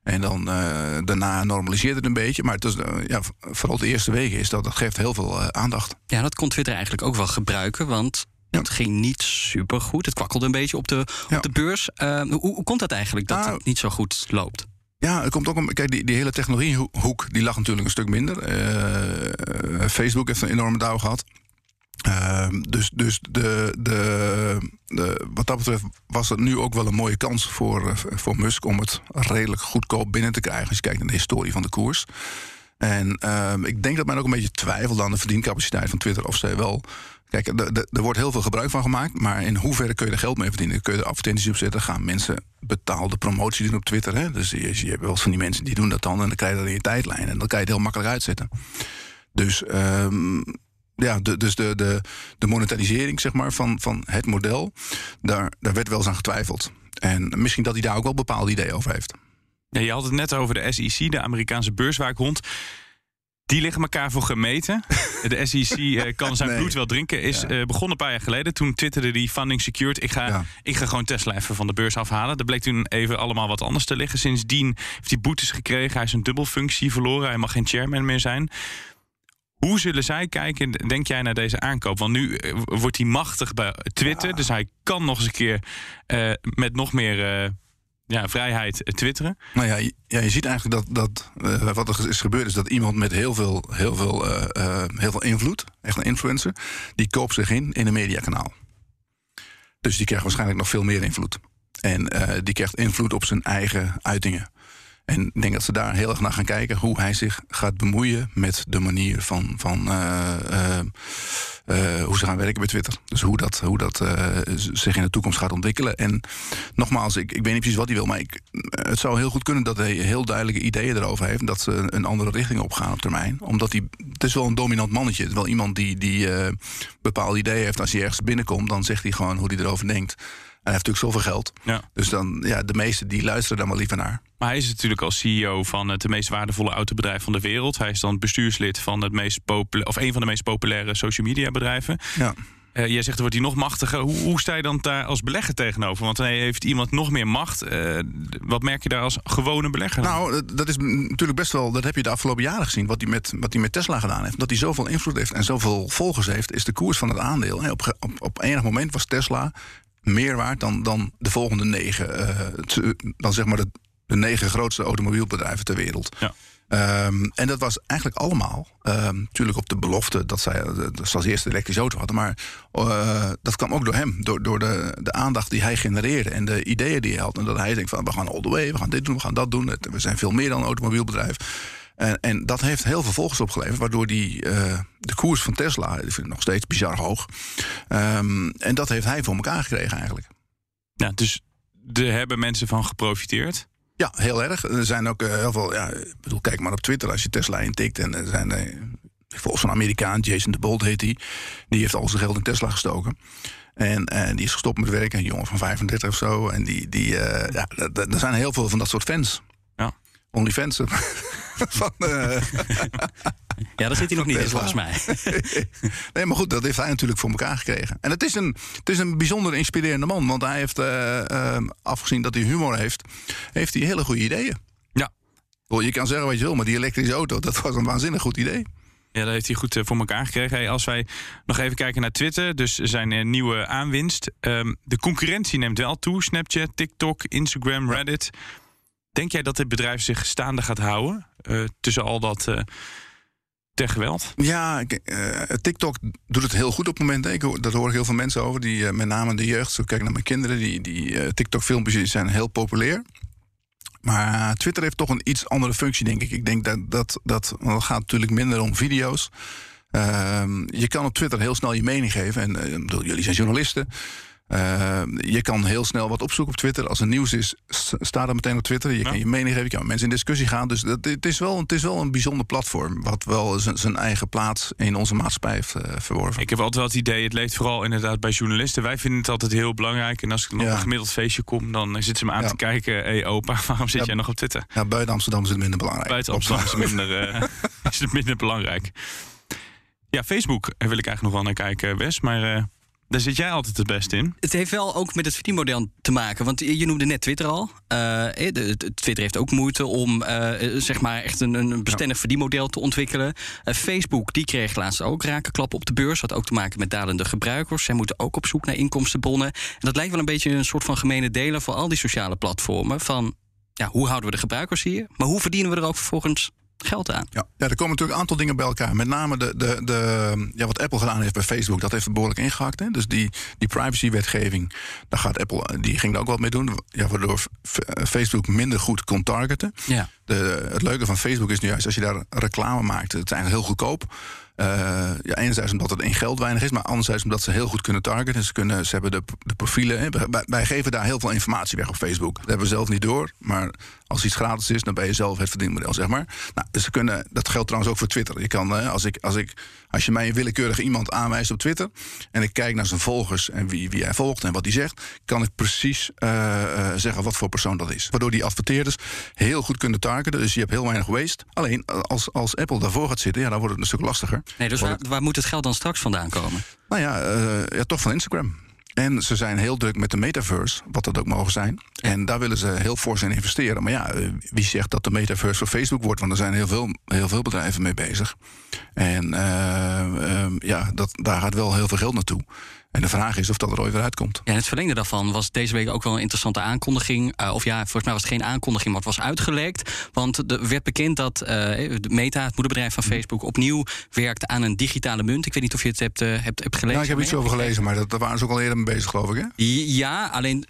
En dan eh, daarna normaliseert het een beetje. Maar het is, eh, ja, vooral de eerste weken is dat, dat geeft heel veel eh, aandacht. Ja, dat kon Twitter eigenlijk ook wel gebruiken, want het ging niet super goed. Het kwakkelde een beetje op de, Ja. op de beurs. Hoe, hoe komt dat eigenlijk dat Nou, het niet zo goed loopt? Ja, er komt ook een. Kijk, die, die hele technologiehoek die lag natuurlijk een stuk minder. Uh, Facebook heeft een enorme dauw gehad. Uh, dus dus de, de, de, wat dat betreft was het nu ook wel een mooie kans voor, voor Musk om het redelijk goedkoop binnen te krijgen. Als je kijkt naar de historie van de koers. En ehm, ik denk dat men ook een beetje twijfelt aan de verdiencapaciteit van Twitter. Of zij wel. Kijk, er wordt heel veel gebruik van gemaakt. Maar in hoeverre kun je er geld mee verdienen? Kun je er advertenties op zetten? Gaan mensen betaalde promotie doen op Twitter? Hè? Dus je, je hebt wel eens van die mensen die doen dat dan. En dan krijg je dat in je tijdlijn. En dan kan je het heel makkelijk uitzetten. Dus. Um, ja, de, dus de, de, de monetarisering zeg maar, van, van het model, daar, daar werd wel eens aan getwijfeld. En misschien dat hij daar ook wel bepaalde ideeën over heeft. Ja, je had het net over de SEC, de Amerikaanse beurswaakhond. Die liggen elkaar voor gemeten. De SEC uh, kan zijn bloed wel drinken. Is uh, begonnen een paar jaar geleden. Toen twitterde die funding secured. Ik ga, ik ga gewoon Tesla even van de beurs afhalen. Dat bleek toen even allemaal wat anders te liggen. Sindsdien heeft hij boetes gekregen. Hij is een dubbelfunctie verloren. Hij mag geen chairman meer zijn. Hoe zullen zij kijken, denk jij, naar deze aankoop? Want nu eh, wordt hij machtig bij Twitter. Dus hij kan nog eens een keer uh, met nog meer uh, ja, vrijheid twitteren. Nou ja, je, ja, je ziet eigenlijk dat, dat uh, wat er is gebeurd... is dat iemand met heel veel, heel, veel, heel veel invloed, echt een influencer... die koopt zich in in een mediakanaal. Dus die krijgt waarschijnlijk nog veel meer invloed. En die krijgt invloed op zijn eigen uitingen. En ik denk dat ze daar heel erg naar gaan kijken hoe hij zich gaat bemoeien met de manier van, van uh, uh, uh, hoe ze gaan werken bij Twitter. Dus hoe dat, hoe dat zich in de toekomst gaat ontwikkelen. En nogmaals, ik, ik weet niet precies wat hij wil, maar ik, het zou heel goed kunnen dat hij heel duidelijke ideeën erover heeft. Dat ze een andere richting opgaan op termijn. Omdat hij, het is wel een dominant mannetje. Het is wel iemand die, die bepaalde ideeën heeft. Als hij ergens binnenkomt, dan zegt hij gewoon hoe hij erover denkt. Hij heeft natuurlijk zoveel geld. Ja. Dus dan, ja, de meesten die luisteren daar maar liever naar. Maar hij is natuurlijk als CEO van het meest waardevolle autobedrijf van de wereld. Hij is dan bestuurslid van het meest populaire, of een van de meest populaire social media bedrijven. Ja. Uh, jij zegt, wordt hij nog machtiger. Hoe, hoe, sta je dan daar als belegger tegenover? Want dan heeft iemand nog meer macht. Uh, wat merk je daar als gewone belegger? Nou, dat is natuurlijk best wel... dat heb je de afgelopen jaren gezien, wat hij met, wat hij met Tesla gedaan heeft. Dat hij zoveel invloed heeft en zoveel volgers heeft... is de koers van het aandeel. Op, op, op enig moment was Tesla meer waard dan, dan de volgende negen. Uh, dan zeg maar de, de negen grootste automobielbedrijven ter wereld. Ja. Um, en dat was eigenlijk allemaal, um, natuurlijk op de belofte dat zij dat als eerste elektrische auto hadden. Maar uh, dat kwam ook door hem, door, door de, de aandacht die hij genereerde en de ideeën die hij had. En dat hij denkt van we gaan all the way, we gaan dit doen, we gaan dat doen. We zijn veel meer dan een automobielbedrijf. En, en dat heeft heel veel volgers opgeleverd, waardoor die, uh, de koers van Tesla, ik vind het nog steeds bizar hoog. Um, en dat heeft hij voor elkaar gekregen eigenlijk. Ja, dus er hebben mensen van geprofiteerd? Ja, heel erg. Er zijn ook uh, heel veel. Ja, ik bedoel, kijk maar op Twitter als je Tesla intikt. En er zijn. Uh, volgens een Amerikaan, Jason de Bolt heet hij. Die. die heeft al zijn geld in Tesla gestoken. En, en die is gestopt met werken. Een jongen van 35 of zo. En die. die ja, er zijn heel veel van dat soort fans. Ja. OnlyFans. van, uh... ja, daar zit hij nog niet in, volgens mij. nee, maar goed, dat heeft hij natuurlijk voor elkaar gekregen. En het is een, het is een bijzonder inspirerende man. Want hij heeft, uh, uh, afgezien dat hij humor heeft, heeft hij hele goede ideeën. Ja. Je kan zeggen wat je wil, maar die elektrische auto, dat was een waanzinnig goed idee. Ja, dat heeft hij goed voor elkaar gekregen. Hey, als wij nog even kijken naar Twitter, dus zijn nieuwe aanwinst. Um, de concurrentie neemt wel toe. Snapchat, TikTok, Instagram, Reddit. Denk jij dat dit bedrijf zich staande gaat houden uh, tussen al dat uh, ter geweld? Ja, uh, TikTok doet het heel goed op het moment. Ik, dat hoor ik heel veel mensen over, die met name de jeugd. Zo kijk naar mijn kinderen, die, die TikTok-filmpjes zijn heel populair. Maar Twitter heeft toch een iets andere functie, denk ik. Ik denk dat dat, dat het gaat natuurlijk minder om video's. Uh, je kan op Twitter heel snel je mening geven. En jullie zijn journalisten. Uh, je kan heel snel wat opzoeken op Twitter. Als er nieuws is, staat er meteen op Twitter. Je ja. kan je mening geven, je kan met mensen in discussie gaan. Dus dat, het, is wel, het is wel een bijzonder platform. Wat wel zijn eigen plaats in onze maatschappij heeft uh, verworven. Ik heb altijd wel het idee, het leeft vooral inderdaad bij journalisten. Wij vinden het altijd heel belangrijk. En als ik nog ja. een gemiddeld feestje kom, dan zitten ze me aan ja. te kijken. Hé hey, opa, waarom zit jij nog op Twitter? Ja, buiten Amsterdam is het minder belangrijk. Buiten Amsterdam is het minder, uh, is het minder belangrijk. Ja, Facebook wil ik eigenlijk nog wel naar kijken, Wes. Maar daar zit jij altijd het best in. Het heeft wel ook met het verdienmodel te maken. Want je noemde net Twitter al. Uh, Twitter heeft ook moeite om uh, zeg maar echt een, een bestendig ja. verdienmodel te ontwikkelen. Uh, Facebook die kreeg laatst ook rakenklappen op de beurs. Had ook te maken met dalende gebruikers. Zij moeten ook op zoek naar inkomstenbronnen. En dat lijkt wel een beetje een soort van gemene delen voor al die sociale platformen. Van ja, hoe houden we de gebruikers hier? Maar hoe verdienen we er ook vervolgens geld aan? Ja, ja, er komen natuurlijk een aantal dingen bij elkaar. Met name de, de, de, ja, wat Apple gedaan heeft bij Facebook, dat heeft behoorlijk ingehakt. Hè? Dus die, die privacywetgeving, daar gaat Apple, die ging daar ook wat mee doen. Ja, waardoor Facebook minder goed kon targeten. Ja. Het leuke van Facebook is nu juist als je daar reclame maakt, het is eigenlijk heel goedkoop. Uh, ja, enerzijds omdat het in geld weinig is, maar anderzijds omdat ze heel goed kunnen targeten. Ze, kunnen, ze hebben de, de profielen. Wij, geven daar heel veel informatie weg op Facebook. Dat hebben we zelf niet door. Maar als iets gratis is, dan ben je zelf het verdienmodel, zeg maar. Nou, dus ze kunnen, dat geldt trouwens ook voor Twitter. Je kan, als, ik, als, ik, als je mij een willekeurige iemand aanwijst op Twitter. en ik kijk naar zijn volgers en wie, wie hij volgt en wat hij zegt. kan ik precies uh, uh, zeggen wat voor persoon dat is. Waardoor die adverteerders heel goed kunnen targeten. Dus je hebt heel weinig waste. Alleen als, als Apple daarvoor gaat zitten, ja, dan wordt het een stuk lastiger. Nee, dus waar, waar, moet het geld dan straks vandaan komen? Nou ja, uh, ja toch van Instagram. En ze zijn heel druk met de metaverse, wat dat ook mogen zijn. En daar willen ze heel fors in investeren. Maar ja, wie zegt dat de metaverse voor Facebook wordt? Want er zijn heel veel, heel veel bedrijven mee bezig. En uh, uh, ja, dat, daar gaat wel heel veel geld naartoe. En de vraag is of dat er ooit weer uitkomt. Ja, en het verlengde daarvan was deze week ook wel een interessante aankondiging. Uh, of ja, volgens mij was het geen aankondiging, maar het was uitgelekt. Want er werd bekend dat uh, Meta, het moederbedrijf van Facebook, opnieuw werkt aan een digitale munt. Ik weet niet of je het hebt, uh, hebt, hebt gelezen. Ja, ik heb iets over gelezen, maar dat, daar waren ze ook al eerder mee bezig, geloof ik. Hè? Ja, alleen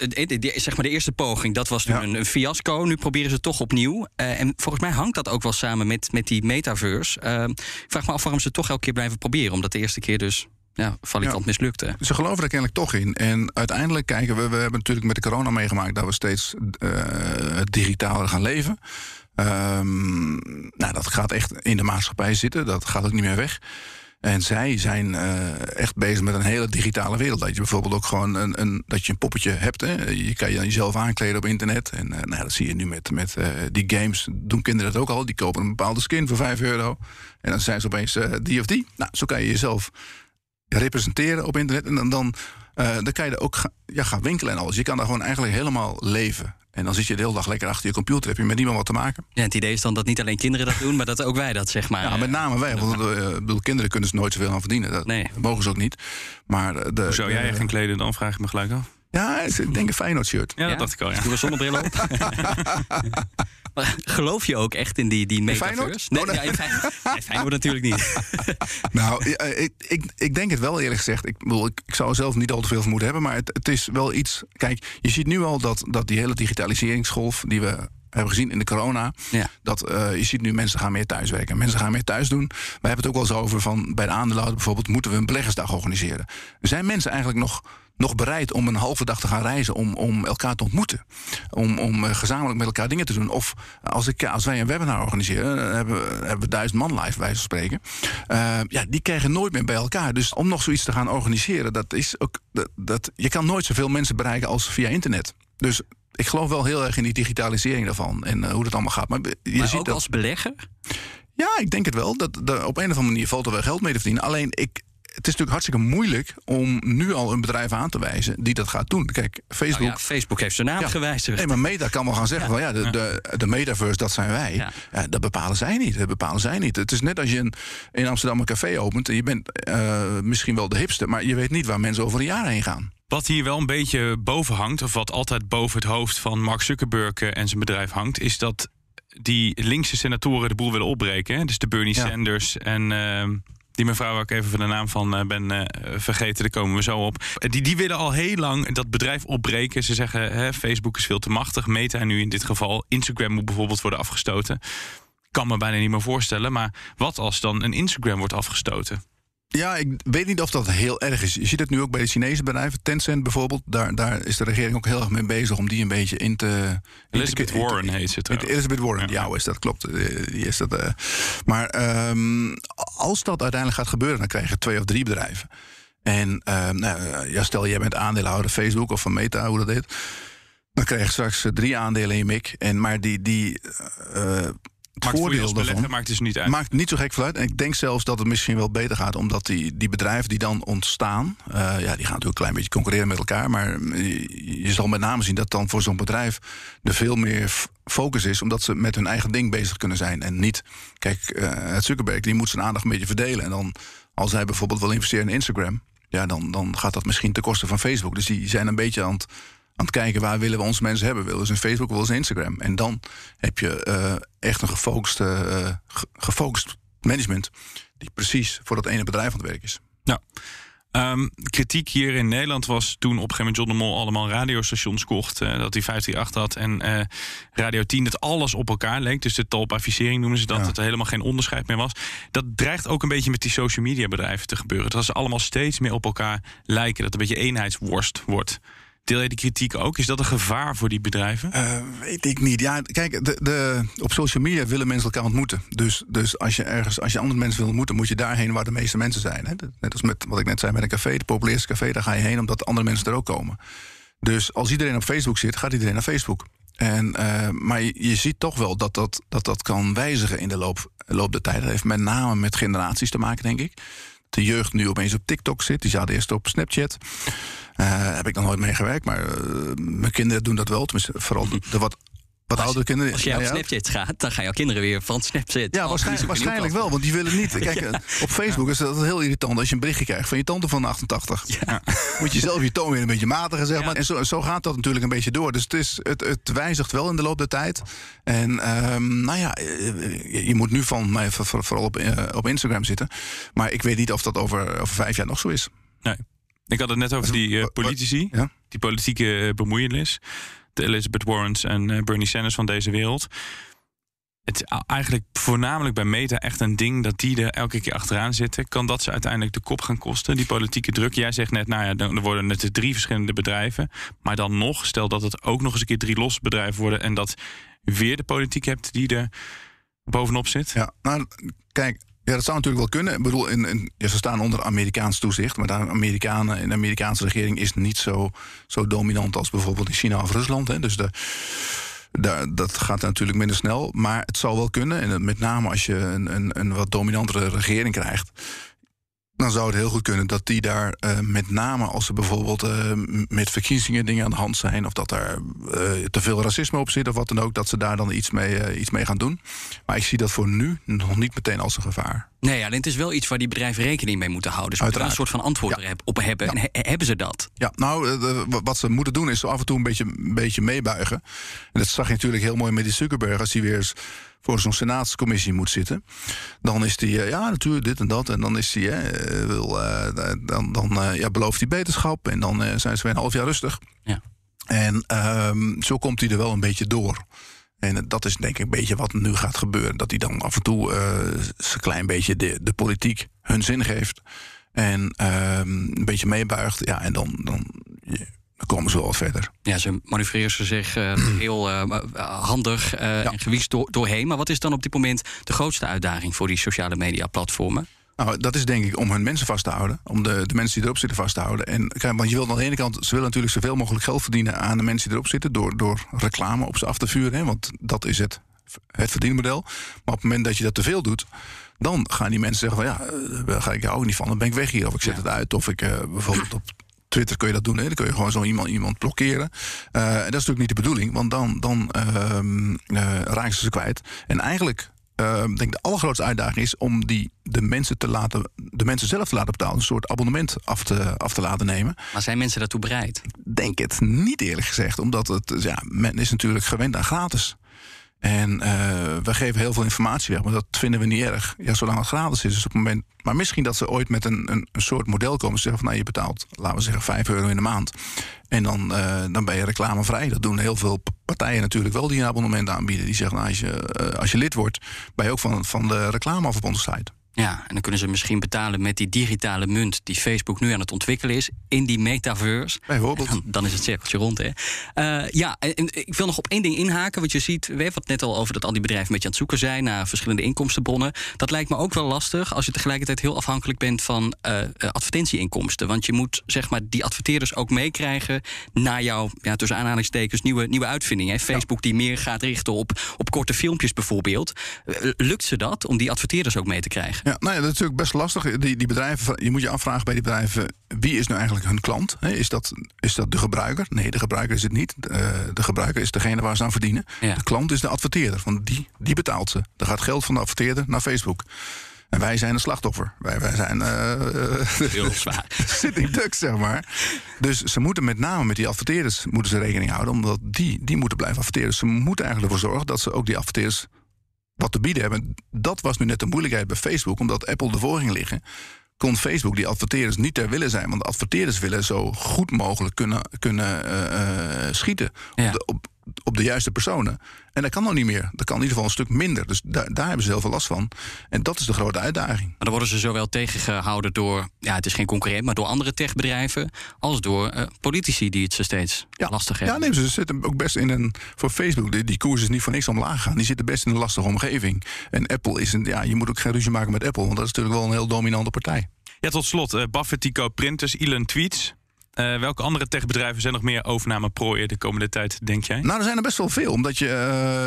zeg maar de eerste poging, dat was toen ja. een, een, fiasco. Nu proberen ze het toch opnieuw. en volgens mij hangt dat ook wel samen met, met die metaverse. ik vraag me af waarom ze het toch elke keer blijven proberen. Omdat de eerste keer dus ja, valikant ja. mislukte. Ze geloven er kennelijk toch in. En uiteindelijk kijken we, we hebben natuurlijk met de corona meegemaakt dat we steeds uh, digitaler gaan leven. Um, nou, dat gaat echt in de maatschappij zitten. Dat gaat ook niet meer weg. En zij zijn uh, echt bezig met een hele digitale wereld. Dat je bijvoorbeeld ook gewoon een, een, dat je een poppetje hebt. Hè. Je kan je dan jezelf aankleden op internet. En uh, nou, dat zie je nu met, met uh, die games. Doen kinderen dat ook al. Die kopen een bepaalde skin voor 5 euro. En dan zijn ze opeens die of die. Nou, zo kan je jezelf representeren op internet. En dan, dan, uh, dan kan je er ook ga, ja, gaan winkelen en alles. Je kan daar gewoon eigenlijk helemaal leven. En dan zit je de hele dag lekker achter je computer. Heb je met niemand wat te maken. Ja, het idee is dan dat niet alleen kinderen dat doen, maar dat ook wij dat zeg maar. Ja, met name wij. Want uh, bedoel, kinderen kunnen ze nooit zoveel aan verdienen. Dat, nee. mogen ze ook niet. Maar de, Hoe zou jij je gaan kleden dan? Vraag ik me gelijk af. Ja, ik denk een Feyenoord shirt. Ja, dat dacht ik al. Ja. Doe een zonnebril op. geloof je ook echt in die, die metaverse? Nee, oh, nee. Ja, Feyenoord, natuurlijk niet. nou, ik, ik, ik denk het wel eerlijk gezegd. Ik, bedoel, ik, ik zou er zelf niet al te veel vermoeden hebben. Maar het, het is wel iets... Kijk, je ziet nu al dat, dat die hele digitaliseringsgolf... die we hebben gezien in de corona. Ja. Dat uh, je ziet nu mensen gaan meer thuiswerken. Mensen gaan meer thuis doen. We hebben het ook wel eens over van bij de aandeelhouder bijvoorbeeld moeten we een beleggersdag organiseren. Zijn mensen eigenlijk nog nog bereid om een halve dag te gaan reizen om, om elkaar te ontmoeten. Om, om uh, gezamenlijk met elkaar dingen te doen. Of als, ik, als wij een webinar organiseren, dan hebben, hebben we duizend man live bij spreken. Uh, ja, die krijgen nooit meer bij elkaar. Dus om nog zoiets te gaan organiseren, dat is ook. Dat, dat, je kan nooit zoveel mensen bereiken als via internet. Dus ik geloof wel heel erg in die digitalisering daarvan en uh, hoe dat allemaal gaat. Maar, je maar ziet ook dat, als belegger? Ja, ik denk het wel. Dat, dat, op een of andere manier valt er wel geld mee te verdienen. Alleen ik, het is natuurlijk hartstikke moeilijk om nu al een bedrijf aan te wijzen die dat gaat doen. Kijk, Facebook. Nou ja, Facebook heeft zijn naam ja, gewijzigd. Nee, maar Meta kan wel gaan zeggen: ja, van ja, de, de, de metaverse, dat zijn wij. Ja. Ja, dat bepalen zij niet. Dat bepalen zij niet. Het is net als je een, in Amsterdam een café opent en je bent uh, misschien wel de hipste, maar je weet niet waar mensen over een jaar heen gaan. Wat hier wel een beetje boven hangt, of wat altijd boven het hoofd van Mark Zuckerberg en zijn bedrijf hangt, is dat die linkse senatoren de boel willen opbreken. Hè? Dus de Bernie Sanders en. Uh, die mevrouw waar ik even van de naam van uh, ben uh, vergeten, daar komen we zo op. Die, die willen al heel lang dat bedrijf opbreken. Ze zeggen hè, Facebook is veel te machtig. Meta nu in dit geval. Instagram moet bijvoorbeeld worden afgestoten. Kan me bijna niet meer voorstellen. Maar wat als dan een Instagram wordt afgestoten? Ja, ik weet niet of dat heel erg is. Je ziet het nu ook bij de Chinese bedrijven. Tencent bijvoorbeeld, daar, daar is de regering ook heel erg mee bezig om die een beetje in te. Elizabeth in te, Warren in te, heet ze trouwens. Elizabeth Warren, ja, ja is dat klopt. Die is dat, uh, maar um, als dat uiteindelijk gaat gebeuren, dan krijg je twee of drie bedrijven. En uh, nou, ja, stel jij bent aandeelhouder Facebook of van Meta, hoe dat heet. Dan krijg je straks drie aandelen in je mik. En maar die. die uh, het voordeel daarvan maakt dus niet uit. Maakt niet zo gek veel uit. En ik denk zelfs dat het misschien wel beter gaat, omdat die, die bedrijven die dan ontstaan, uh, ja, die gaan natuurlijk een klein beetje concurreren met elkaar. Maar je, je zal met name zien dat dan voor zo'n bedrijf er veel meer focus is, omdat ze met hun eigen ding bezig kunnen zijn. En niet, kijk, uh, het Zuckerberg die moet zijn aandacht een beetje verdelen. En dan, als hij bijvoorbeeld wil investeren in Instagram, ja, dan, dan gaat dat misschien ten koste van Facebook. Dus die zijn een beetje aan het aan het kijken waar willen we onze mensen hebben. Willen ze in Facebook, willen ze in Instagram. En dan heb je eh, echt een gefocust, ge- gefocust management... die precies voor dat ene bedrijf aan het werk is. Ja. Ehm, kritiek hier in Nederland was toen op een gegeven moment John de Mol allemaal radiostations kocht. eh, dat hij 538 had en Radio 10, dat alles op elkaar leek. Dus de talpavisering noemen ze dat, Ja. dat er helemaal geen onderscheid meer was. Dat dreigt ook een beetje met die social media bedrijven te gebeuren. Dat ze allemaal steeds meer op elkaar lijken. Dat het een beetje eenheidsworst wordt. Deel je die kritiek ook? Is dat een gevaar voor die bedrijven? Eh, weet ik niet. Ja, kijk, de, de, op social media willen mensen elkaar ontmoeten. Dus, dus als je ergens, als je andere mensen wil ontmoeten, moet je daarheen waar de meeste mensen zijn. Hè? Net als met wat ik net zei met een café, het populairste café, daar ga je heen omdat de andere mensen er ook komen. Dus als iedereen op Facebook zit, gaat iedereen naar Facebook. En, eh, maar je, je ziet toch wel dat dat, dat dat kan wijzigen in de loop, loop der tijd. Dat heeft met name met generaties te maken, denk ik. De jeugd nu opeens op TikTok zit. Die zaten eerst op Snapchat. Eh, heb ik nog nooit mee gewerkt, maar eh, mijn kinderen doen dat wel. Tenminste, vooral de, de wat, wat oudere kinderen. Als jij Ja, op ja. Snapchat gaat, dan gaan jouw kinderen weer van Snapchat. Ja, waarschijnlijk, wel, want die willen niet. Kijk, Ja. eh, op Facebook is dat heel irritant als je een berichtje krijgt van je tante van 88. Moet je zelf je toon weer een beetje matigen, zeg maar. En zo, zo gaat dat natuurlijk een beetje door. Dus het, is, het, het wijzigt wel in de loop der tijd. En ehm, nou ja, eh, je, je moet nu van mij voor- voor- vooral op, eh, op Instagram zitten. Maar ik weet niet of dat over, over vijf jaar nog zo is. Nee. Ik had het net over die politici, Ja? die politieke eh, bemoeienis. De Elizabeth Warrens en eh, Bernie Sanders van deze wereld. Het is eigenlijk voornamelijk bij Meta echt een ding dat die er elke keer achteraan zitten. Kan dat ze uiteindelijk de kop gaan kosten, die politieke druk? Jij zegt net, nou ja, dan worden het drie verschillende bedrijven. Maar dan nog, stel dat het ook nog eens een keer drie losse bedrijven worden... en dat weer de politiek hebt die er bovenop zit. Ja, nou, kijk, ja, dat zou natuurlijk wel kunnen. Ik bedoel, in, in, ze staan onder Amerikaans toezicht. Maar de Amerikanen en de Amerikaanse regering is niet zo, zo dominant als bijvoorbeeld in China of Rusland. Hè. Dus de, daar, dat gaat natuurlijk minder snel. Maar het zou wel kunnen. En met name als je een, een, een wat dominantere regering krijgt. Dan zou het heel goed kunnen dat die daar eh, met name als er bijvoorbeeld eh, met verkiezingen dingen aan de hand zijn. of dat er eh, te veel racisme op zit of wat dan ook. dat ze daar dan iets mee, iets mee gaan doen. Maar ik zie dat voor nu nog niet meteen als een gevaar. Nee, alleen het is wel iets waar die bedrijven rekening mee moeten houden. Dus moeten daar een soort van antwoord op hebben. En he- hebben ze dat? Ja, nou, wat ze moeten doen is af en toe een beetje, een beetje meebuigen. En dat zag je natuurlijk heel mooi met die Zuckerberg. Als hij weer eens voor zo'n senaatscommissie moet zitten. Dan is hij, eh, ja, natuurlijk dit en dat. En dan is hij, eh, wil, eh, dan, dan ja, belooft hij beterschap. En dan zijn ze weer een half jaar rustig. Ja. En ehm, zo komt hij er wel een beetje door. En dat is denk ik een beetje wat nu gaat gebeuren. Dat hij dan af en toe eh een klein beetje de, de politiek hun zin geeft. En ehm, een beetje meebuigt. Ja, en dan, dan, dan komen ze wel wat verder. Ja, ze manoeuvreren ze zich eh, heel eh, handig eh, en gewiest door, doorheen. Maar wat is dan op dit moment de grootste uitdaging voor die sociale media platformen? Nou, dat is denk ik om hun mensen vast te houden. Om de, de mensen die erop zitten vast te houden. En want je wil aan de ene kant, ze willen natuurlijk zoveel mogelijk geld verdienen aan de mensen die erop zitten. Door, door reclame op ze af te vuren. Hè, want dat is het, het verdienmodel. Maar op het moment dat je dat te veel doet. Dan gaan die mensen zeggen van ja, daar ga ik jou ook niet van. Dan ben ik weg hier. Of ik zet het uit. Of ik bijvoorbeeld op Twitter kun je dat doen. Hè? Dan kun je gewoon zo iemand, iemand blokkeren. Eh, en dat is natuurlijk niet de bedoeling. Want dan, dan eh, raken ze ze kwijt. En eigenlijk uh, denk ik de allergrootste uitdaging is om die, de, mensen te laten, de mensen zelf te laten betalen. Een soort abonnement af te, af te laten nemen. Maar zijn mensen daartoe bereid? Denk het niet eerlijk gezegd. Omdat het, ja, men is natuurlijk gewend aan gratis. En uh, we geven heel veel informatie weg, maar dat vinden we niet erg. Ja, zolang het gratis is. Op het moment, maar misschien dat ze ooit met een, een, een soort model komen. Ze zeggen van nou, je betaalt, laten we zeggen, 5 euro in de maand. En dan, uh, dan ben je reclamevrij. Dat doen heel veel partijen natuurlijk wel die een abonnement aanbieden. Die zeggen, nou, als, je, uh, als je lid wordt, ben je ook van, van de reclame af op onze site. Ja, en dan kunnen ze misschien betalen met die digitale munt die Facebook nu aan het ontwikkelen is, in die metaverse. Bijvoorbeeld. Dan, dan, is het cirkeltje rond, hè? Uh, ja, en, en, ik wil nog op één ding inhaken, want je ziet, we hebben het net al over dat al die bedrijven een beetje aan het zoeken zijn naar verschillende inkomstenbronnen. Dat lijkt me ook wel lastig als je tegelijkertijd heel afhankelijk bent van uh, advertentieinkomsten. Want je moet zeg maar die adverteerders ook meekrijgen naar jouw, ja, tussen aanhalingstekens, nieuwe, nieuwe uitvindingen. Hè? Facebook die meer gaat richten op, op korte filmpjes bijvoorbeeld. Lukt ze dat om die adverteerders ook mee te krijgen? Ja, nou ja, dat is natuurlijk best lastig. Die, die bedrijven, je moet je afvragen bij die bedrijven, wie is nu eigenlijk hun klant? Is dat, is dat de gebruiker? Nee, de gebruiker is het niet. De, de gebruiker is degene waar ze aan verdienen. Ja. De klant is de adverteerder, want die, die betaalt ze. Er gaat geld van de adverteerder naar Facebook. En wij zijn een slachtoffer. Wij, wij zijn uh, heel zwaar. sitting ducks, zeg maar. Dus ze moeten met name met die adverteerders moeten ze rekening houden, omdat die, die moeten blijven adverteren. Ze moeten eigenlijk ervoor zorgen dat ze ook die adverteerders wat te bieden hebben. Dat was nu net de moeilijkheid bij Facebook, omdat Apple ervoor ging liggen kon Facebook die adverteerders niet ter willen zijn. Want de adverteerders willen zo goed mogelijk kunnen, kunnen uh, uh, schieten op, de, op, op de juiste personen. En dat kan nog niet meer. Dat kan in ieder geval een stuk minder. Dus daar, daar hebben ze heel veel last van. En dat is de grote uitdaging. Maar dan worden ze zowel tegengehouden door, ja, het is geen concurrent, maar door andere techbedrijven, als door uh, politici die het ze steeds ja. lastig hebben. Ja, nee, ze zitten ook best in een. Voor Facebook, die, die koers is niet voor niks omlaag gaan. Die zitten best in een lastige omgeving. En Apple is een. Ja, je moet ook geen ruzie maken met Apple, want dat is natuurlijk wel een heel dominante partij. Ja, tot slot. Uh, Buffett die koopt printers, Elon tweets. Uh, welke andere techbedrijven zijn nog meer overnameprooien de komende tijd, denk jij? Nou, er zijn er best wel veel. Omdat je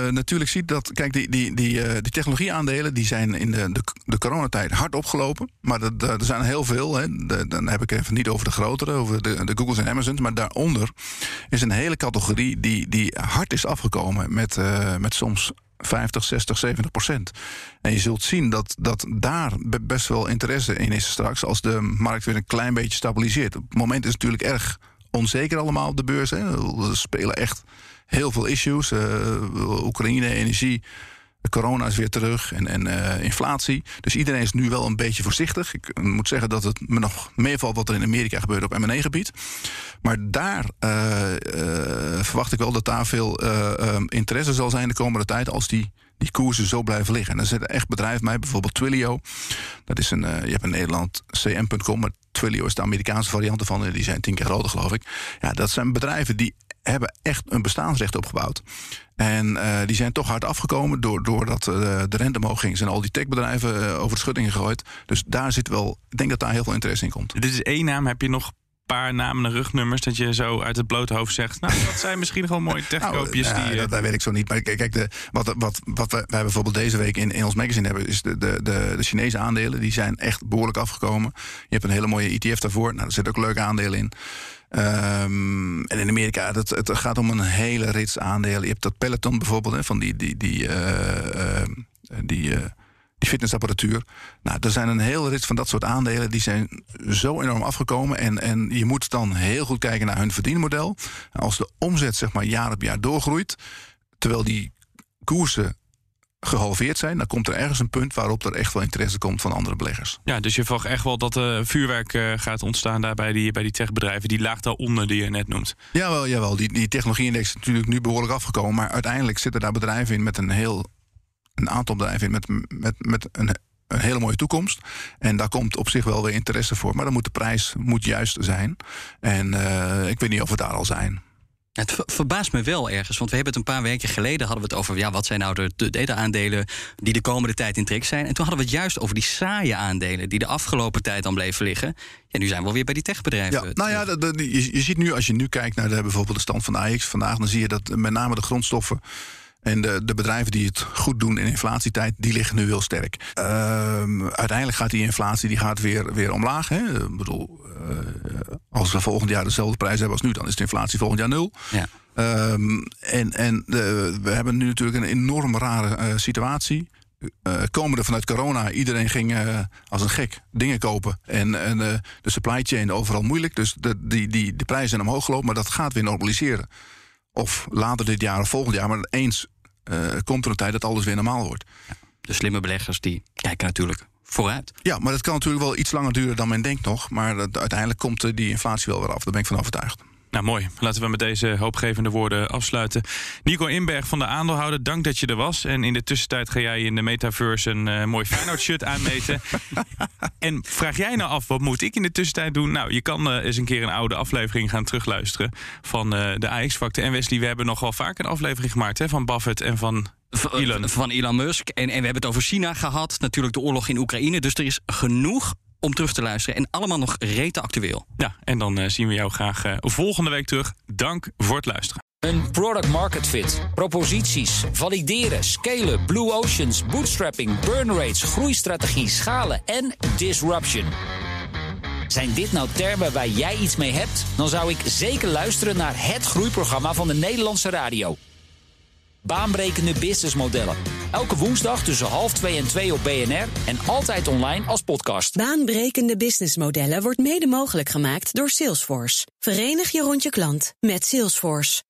uh, natuurlijk ziet dat. Kijk, die, die, die, uh, die technologieaandelen die zijn in de, de, de coronatijd hard opgelopen. Maar dat, er zijn heel veel. Hè. Dan heb ik even niet over de grotere, over de, de Googles en Amazons. Maar daaronder is een hele categorie die, die hard is afgekomen. Met, met soms 50, 60, 70 procent. En je zult zien dat, dat daar best wel interesse in is straks... als de markt weer een klein beetje stabiliseert. Op het moment is het natuurlijk erg onzeker allemaal op de beurs. Hè. Er spelen echt heel veel issues. Uh, Oekraïne, energie... Corona is weer terug en, en uh, inflatie. Dus iedereen is nu wel een beetje voorzichtig. Ik moet zeggen dat het me nog meevalt wat er in Amerika gebeurt op M&A-gebied. Maar daar uh, verwacht ik wel dat daar veel interesse zal zijn de komende tijd... als die, die koersen zo blijven liggen. En er zitten echt bedrijven bij, bijvoorbeeld Twilio. Dat is een, je hebt in Nederland cm.com, maar Twilio is de Amerikaanse variant ervan. Die zijn tien keer groter, geloof ik. Ja, dat zijn bedrijven die hebben echt een bestaansrecht opgebouwd. En uh, die zijn toch hard afgekomen doordat uh, de rente omhoog ging. Zijn al die techbedrijven over de schutting gegooid. Dus daar zit wel, ik denk dat daar heel veel interesse in komt. Dit is één naam. Heb je nog paar namen en rugnummers dat je zo uit het blote hoofd zegt. Nou, dat zijn misschien gewoon mooie techkoopjes. nou, die, dat, dat, weet ik zo niet. Maar kijk, de, wat, wat, wat wij, wij bijvoorbeeld deze week in, in ons magazine hebben, is de, de, de, de Chinese aandelen. Die zijn echt behoorlijk afgekomen. Je hebt een hele mooie ETF daarvoor. Nou, er zitten ook leuke aandelen in. Um, en in Amerika, dat, het gaat om een hele rits aandelen. Je hebt dat Peloton bijvoorbeeld, hè, van die, die, die, uh, uh, die, uh, die fitnessapparatuur. Nou, er zijn een hele rits van dat soort aandelen. Die zijn zo enorm afgekomen. En, en je moet dan heel goed kijken naar hun verdienmodel. Als de omzet zeg maar jaar op jaar doorgroeit... terwijl die koersen gehalveerd zijn, dan komt er ergens een punt waarop er echt wel interesse komt van andere beleggers. Ja, dus je verwacht echt wel dat er uh, vuurwerk uh, gaat ontstaan daar bij die, bij die techbedrijven. Die laag daaronder die je net noemt. Jawel, jawel. Die, die technologie-index is natuurlijk nu behoorlijk afgekomen. Maar uiteindelijk zitten daar bedrijven in met een heel een aantal bedrijven in met, met, met een, een hele mooie toekomst. En daar komt op zich wel weer interesse voor. Maar dan moet de prijs moet juist zijn. En uh, ik weet niet of we daar al zijn. Het verbaast me wel ergens, want we hebben het een paar weken geleden hadden we het over ja, wat zijn nou de, de aandelen die de komende tijd in trek zijn. En toen hadden we het juist over die saaie aandelen die de afgelopen tijd dan bleven liggen. Ja, nu zijn we weer bij die techbedrijven. Ja, nou ja, de, je, je, ziet nu als je nu kijkt naar de, bijvoorbeeld de stand van de AX vandaag, dan zie je dat met name de grondstoffen en de, de, bedrijven die het goed doen in inflatietijd, die liggen nu heel sterk. Uh, uiteindelijk gaat die inflatie die gaat weer, weer omlaag. Hè? Ik bedoel, uh, als we volgend jaar dezelfde prijs hebben als nu, dan is de inflatie volgend jaar nul. Ja. Um, en en de, we hebben nu natuurlijk een enorm rare uh, situatie. Uh, komende vanuit corona, iedereen ging uh, als een gek dingen kopen. En, en uh, de supply chain overal moeilijk. Dus de, die, die, de prijzen zijn omhoog gelopen, maar dat gaat weer normaliseren. Of later dit jaar of volgend jaar. Maar eens komt er een tijd dat alles weer normaal wordt. Ja, de slimme beleggers die kijken natuurlijk vooruit. Ja, maar dat kan natuurlijk wel iets langer duren dan men denkt nog. Maar dat, uiteindelijk komt die inflatie wel weer af. Daar ben ik van overtuigd. Nou, mooi. Laten we met deze hoopgevende woorden afsluiten. Nico Inberg van de aandeelhouder, dank dat je er was. En in de tussentijd ga jij in de metaverse een uh, mooi Feyenoord-shirt aanmeten. en vraag jij nou af, wat moet ik in de tussentijd doen? Nou, je kan uh, eens een keer een oude aflevering gaan terugluisteren van uh, de AX-factor. En Wesley, we hebben nog wel vaak een aflevering gemaakt hè, van Buffett en van Elon. Van Elon Musk. En, en we hebben het over China gehad. Natuurlijk de oorlog in Oekraïne. Dus er is genoeg om terug te luisteren. En allemaal nog rete actueel. Ja, en dan uh, zien we jou graag uh, volgende week terug. Dank voor het luisteren. Een product market fit, proposities, valideren, scalen, blue oceans, bootstrapping, burn rates, groeistrategie, schalen en disruption. Zijn dit nou termen waar jij iets mee hebt? Dan zou ik zeker luisteren naar het groeiprogramma van de Nederlandse radio. Baanbrekende businessmodellen Elke woensdag tussen half 2 en 2 op BNR en altijd online als podcast. Baanbrekende businessmodellen wordt mede mogelijk gemaakt door Salesforce. Verenig je rond je klant met Salesforce.